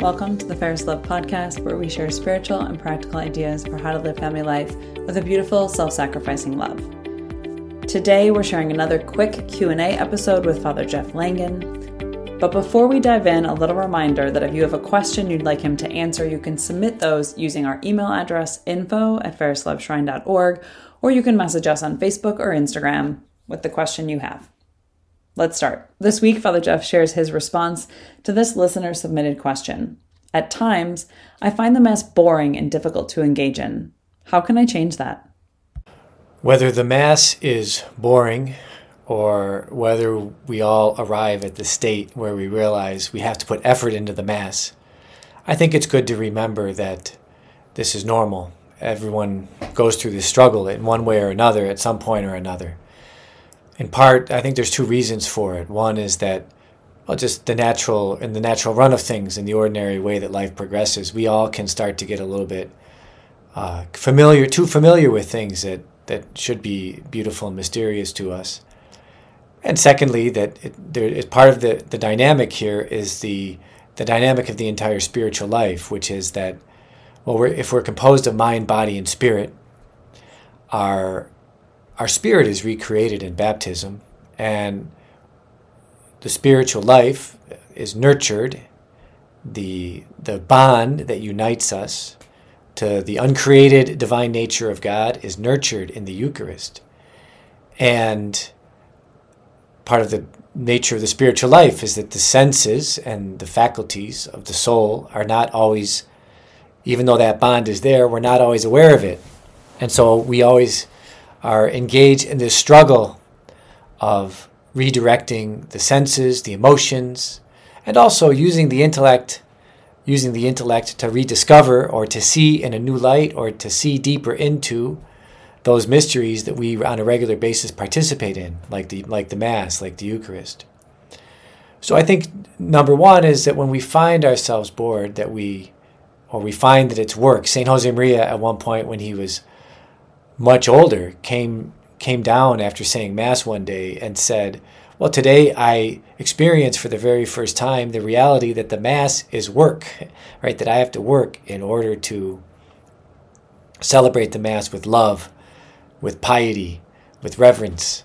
Welcome to the Fairest Love Podcast, where we share spiritual and practical ideas for how to live family life with a beautiful, self-sacrificing love. Today, we're sharing another quick Q&A episode with Father Jeff Langon. But before we dive in, a little reminder that if you have a question you'd like him to answer, you can submit those using our email address info at fairestloveshrine.org, or you can message us on Facebook or Instagram with the question you have. Let's start. This week, Father Jeff shares his response to this listener submitted question. At times, I find the Mass boring and difficult to engage in. How can I change that? Whether the Mass is boring or whether we all arrive at the state where we realize we have to put effort into the Mass, I think it's good to remember that this is normal. Everyone goes through this struggle in one way or another at some point or another in part, I think there's two reasons for it. One is that, well, just the natural, in the natural run of things, in the ordinary way that life progresses, we all can start to get a little bit uh, familiar, too familiar with things that, that should be beautiful and mysterious to us. And secondly, that it, part of the, the dynamic here is the, the dynamic of the entire spiritual life, which is that, well, we're, if we're composed of mind, body, and spirit, our our spirit is recreated in baptism, and the spiritual life is nurtured. The, the bond that unites us to the uncreated divine nature of God is nurtured in the Eucharist. And part of the nature of the spiritual life is that the senses and the faculties of the soul are not always, even though that bond is there, we're not always aware of it. And so we always are engaged in this struggle of redirecting the senses, the emotions, and also using the intellect using the intellect to rediscover or to see in a new light or to see deeper into those mysteries that we on a regular basis participate in like the like the mass like the eucharist. So i think number one is that when we find ourselves bored that we or we find that it's work. St josemaria at one point when he was much older came came down after saying mass one day and said, "Well, today I experienced for the very first time the reality that the mass is work, right? That I have to work in order to celebrate the mass with love, with piety, with reverence."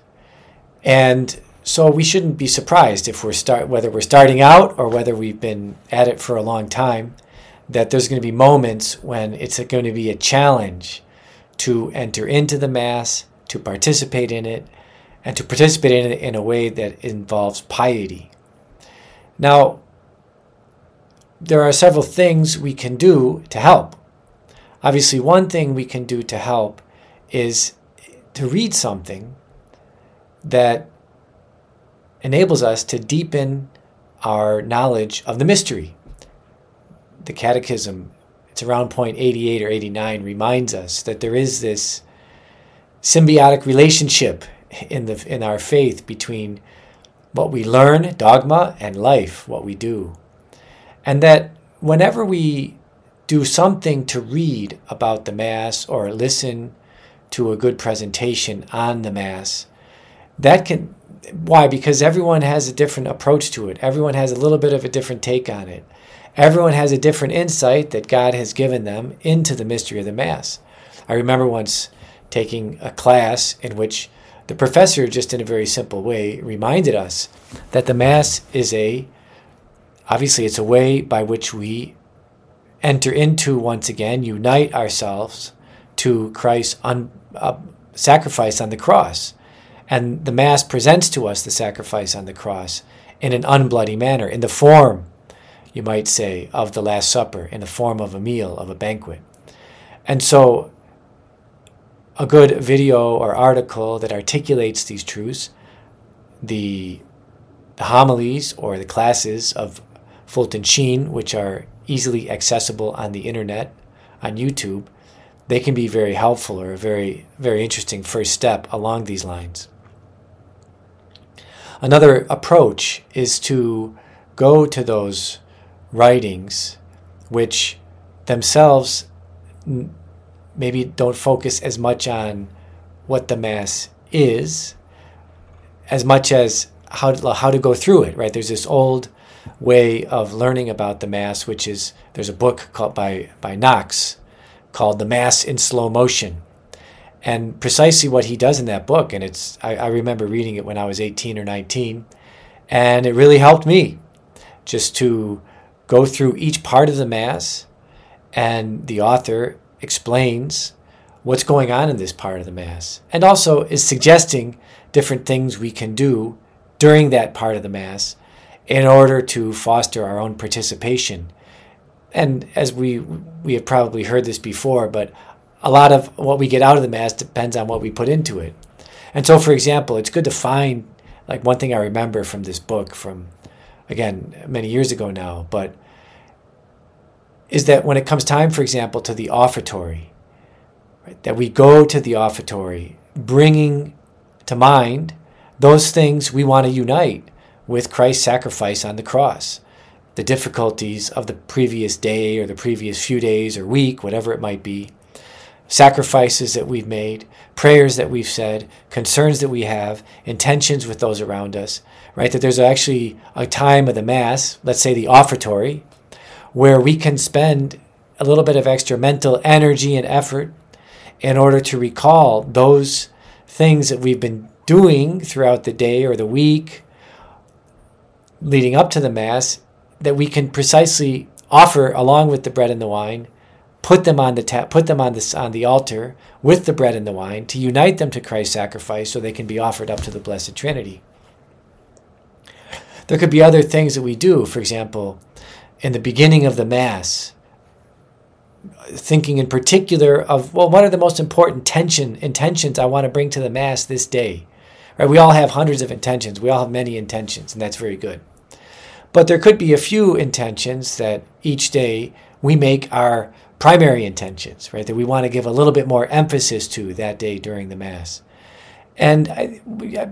And so we shouldn't be surprised if we're start whether we're starting out or whether we've been at it for a long time that there's going to be moments when it's going to be a challenge to enter into the Mass, to participate in it, and to participate in it in a way that involves piety. Now, there are several things we can do to help. Obviously, one thing we can do to help is to read something that enables us to deepen our knowledge of the mystery. The Catechism around point 88 or 89, reminds us that there is this symbiotic relationship in, the, in our faith between what we learn, dogma, and life, what we do. And that whenever we do something to read about the Mass or listen to a good presentation on the Mass, that can, why? Because everyone has a different approach to it, everyone has a little bit of a different take on it. Everyone has a different insight that God has given them into the mystery of the Mass. I remember once taking a class in which the professor, just in a very simple way, reminded us that the Mass is a, obviously, it's a way by which we enter into, once again, unite ourselves to Christ's un, uh, sacrifice on the cross. And the Mass presents to us the sacrifice on the cross in an unbloody manner, in the form you might say, of the Last Supper in the form of a meal, of a banquet. And so, a good video or article that articulates these truths, the, the homilies or the classes of Fulton Sheen, which are easily accessible on the internet, on YouTube, they can be very helpful or a very, very interesting first step along these lines. Another approach is to go to those writings which themselves maybe don't focus as much on what the mass is as much as how to, how to go through it right there's this old way of learning about the Mass, which is there's a book called by, by Knox called The Mass in Slow Motion. And precisely what he does in that book, and it's I, I remember reading it when I was 18 or 19, and it really helped me just to go through each part of the Mass, and the author explains what's going on in this part of the Mass, and also is suggesting different things we can do during that part of the Mass in order to foster our own participation. And as we we have probably heard this before, but a lot of what we get out of the mass depends on what we put into it. And so, for example, it's good to find like one thing I remember from this book from again many years ago now, but is that when it comes time, for example, to the offertory, right, that we go to the offertory, bringing to mind those things we want to unite with Christ's sacrifice on the cross, the difficulties of the previous day or the previous few days or week, whatever it might be, sacrifices that we've made, prayers that we've said, concerns that we have, intentions with those around us, right? That there's actually a time of the Mass, let's say the offertory, where we can spend a little bit of extra mental energy and effort in order to recall those things that we've been doing throughout the day or the week leading up to the Mass that we can precisely offer along with the bread and the wine put them on the ta- put them on the on the altar with the bread and the wine to unite them to Christ's sacrifice so they can be offered up to the blessed trinity. There could be other things that we do for example in the beginning of the mass thinking in particular of well what are the most important tension intentions I want to bring to the mass this day right we all have hundreds of intentions we all have many intentions and that's very good but there could be a few intentions that each day we make our primary intentions, right? That we want to give a little bit more emphasis to that day during the Mass. And I,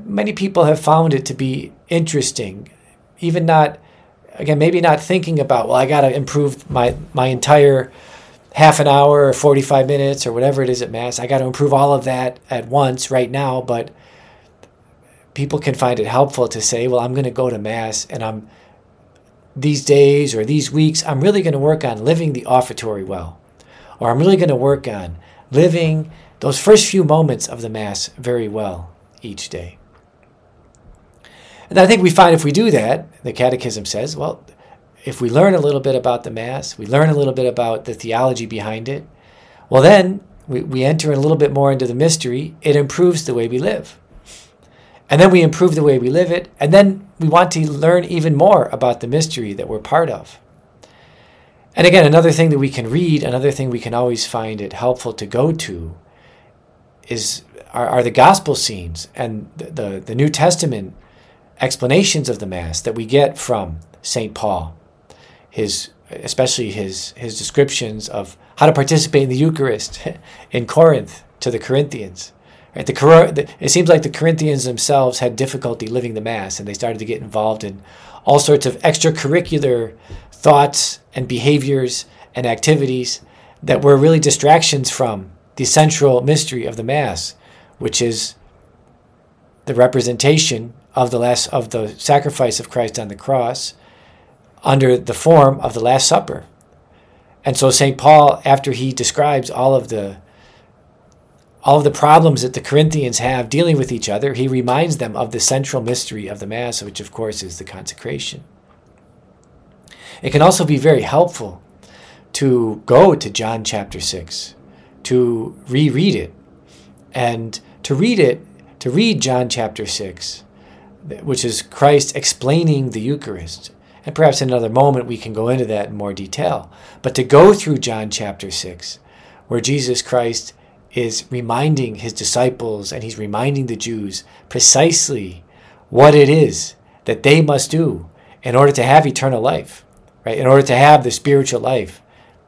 many people have found it to be interesting, even not, again, maybe not thinking about, well, I got to improve my, my entire half an hour or 45 minutes or whatever it is at Mass. I got to improve all of that at once right now. But people can find it helpful to say, well, I'm going to go to Mass and I'm these days or these weeks, I'm really going to work on living the offertory well. Or I'm really going to work on living those first few moments of the Mass very well each day. And I think we find if we do that, the Catechism says, well, if we learn a little bit about the Mass, we learn a little bit about the theology behind it, well, then we, we enter a little bit more into the mystery. It improves the way we live. And then we improve the way we live it. And then we want to learn even more about the mystery that we're part of. And again, another thing that we can read, another thing we can always find it helpful to go to is are, are the gospel scenes and the, the, the New Testament explanations of the Mass that we get from St. Paul, his especially his his descriptions of how to participate in the Eucharist in Corinth to the Corinthians. Right? The, it seems like the Corinthians themselves had difficulty living the Mass, and they started to get involved in all sorts of extracurricular thoughts and behaviors and activities that were really distractions from the central mystery of the Mass, which is the representation of the last of the sacrifice of Christ on the cross under the form of the Last Supper. And so St. Paul, after he describes all of the all of the problems that the Corinthians have dealing with each other, he reminds them of the central mystery of the Mass, which of course is the consecration. It can also be very helpful to go to John chapter 6, to reread it, and to read it, to read John chapter 6, which is Christ explaining the Eucharist. And perhaps in another moment we can go into that in more detail. But to go through John chapter 6, where Jesus Christ is reminding his disciples and he's reminding the Jews precisely what it is that they must do in order to have eternal life, right? In order to have the spiritual life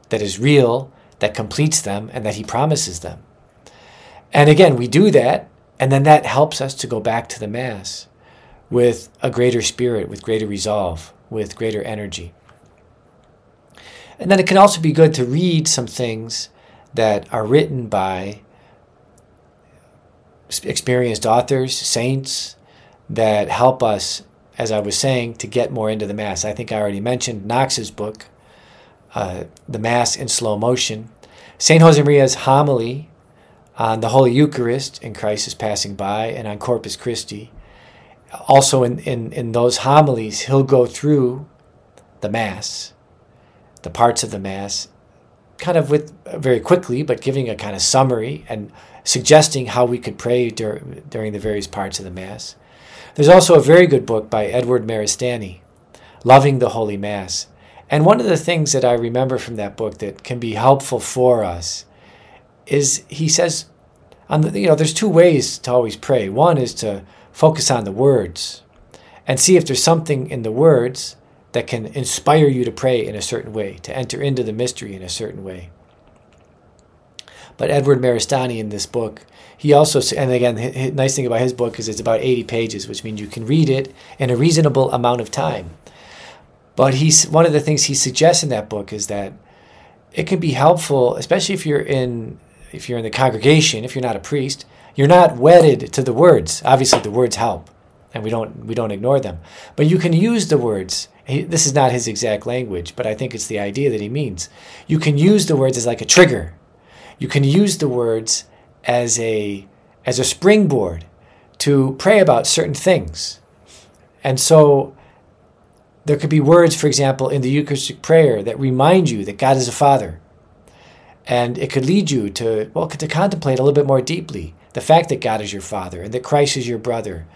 that is real, that completes them, and that he promises them. And again, we do that, and then that helps us to go back to the Mass with a greater spirit, with greater resolve, with greater energy. And then it can also be good to read some things that are written by experienced authors, saints, that help us as I was saying, to get more into the Mass. I think I already mentioned Knox's book, uh, The Mass in Slow Motion. St. Josemaría's homily on the Holy Eucharist in Christ is passing by and on Corpus Christi. Also, in, in, in those homilies, he'll go through the Mass, the parts of the Mass, kind of with very quickly, but giving a kind of summary and suggesting how we could pray dur- during the various parts of the Mass. There's also a very good book by Edward Maristany, Loving the Holy Mass. And one of the things that I remember from that book that can be helpful for us is he says, on the, you know, there's two ways to always pray. One is to focus on the words and see if there's something in the words that can inspire you to pray in a certain way, to enter into the mystery in a certain way. But Edward Maristany in this book, he also, and again, the nice thing about his book is it's about 80 pages, which means you can read it in a reasonable amount of time. But he's one of the things he suggests in that book is that it can be helpful, especially if you're in if you're in the congregation, if you're not a priest, you're not wedded to the words. Obviously, the words help, and we don't we don't ignore them. But you can use the words. He, this is not his exact language, but I think it's the idea that he means. You can use the words as like a trigger. You can use the words as a as a springboard to pray about certain things. And so there could be words, for example, in the Eucharistic prayer that remind you that God is a Father. And it could lead you to, well, to contemplate a little bit more deeply the fact that God is your Father and that Christ is your brother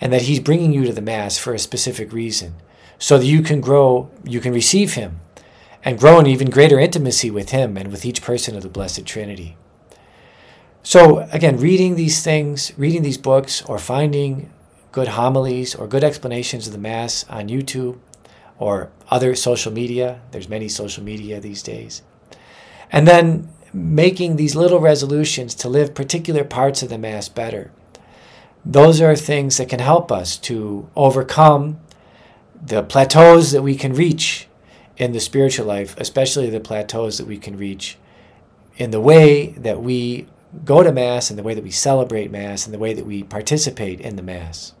and that He's bringing you to the Mass for a specific reason so that you can grow, you can receive Him and grow in even greater intimacy with Him and with each person of the Blessed Trinity. So, again, reading these things, reading these books, or finding good homilies or good explanations of the Mass on YouTube or other social media, there's many social media these days and then making these little resolutions to live particular parts of the Mass better. Those are things that can help us to overcome the plateaus that we can reach in the spiritual life, especially the plateaus that we can reach in the way that we go to Mass, and the way that we celebrate Mass, and the way that we participate in the Mass.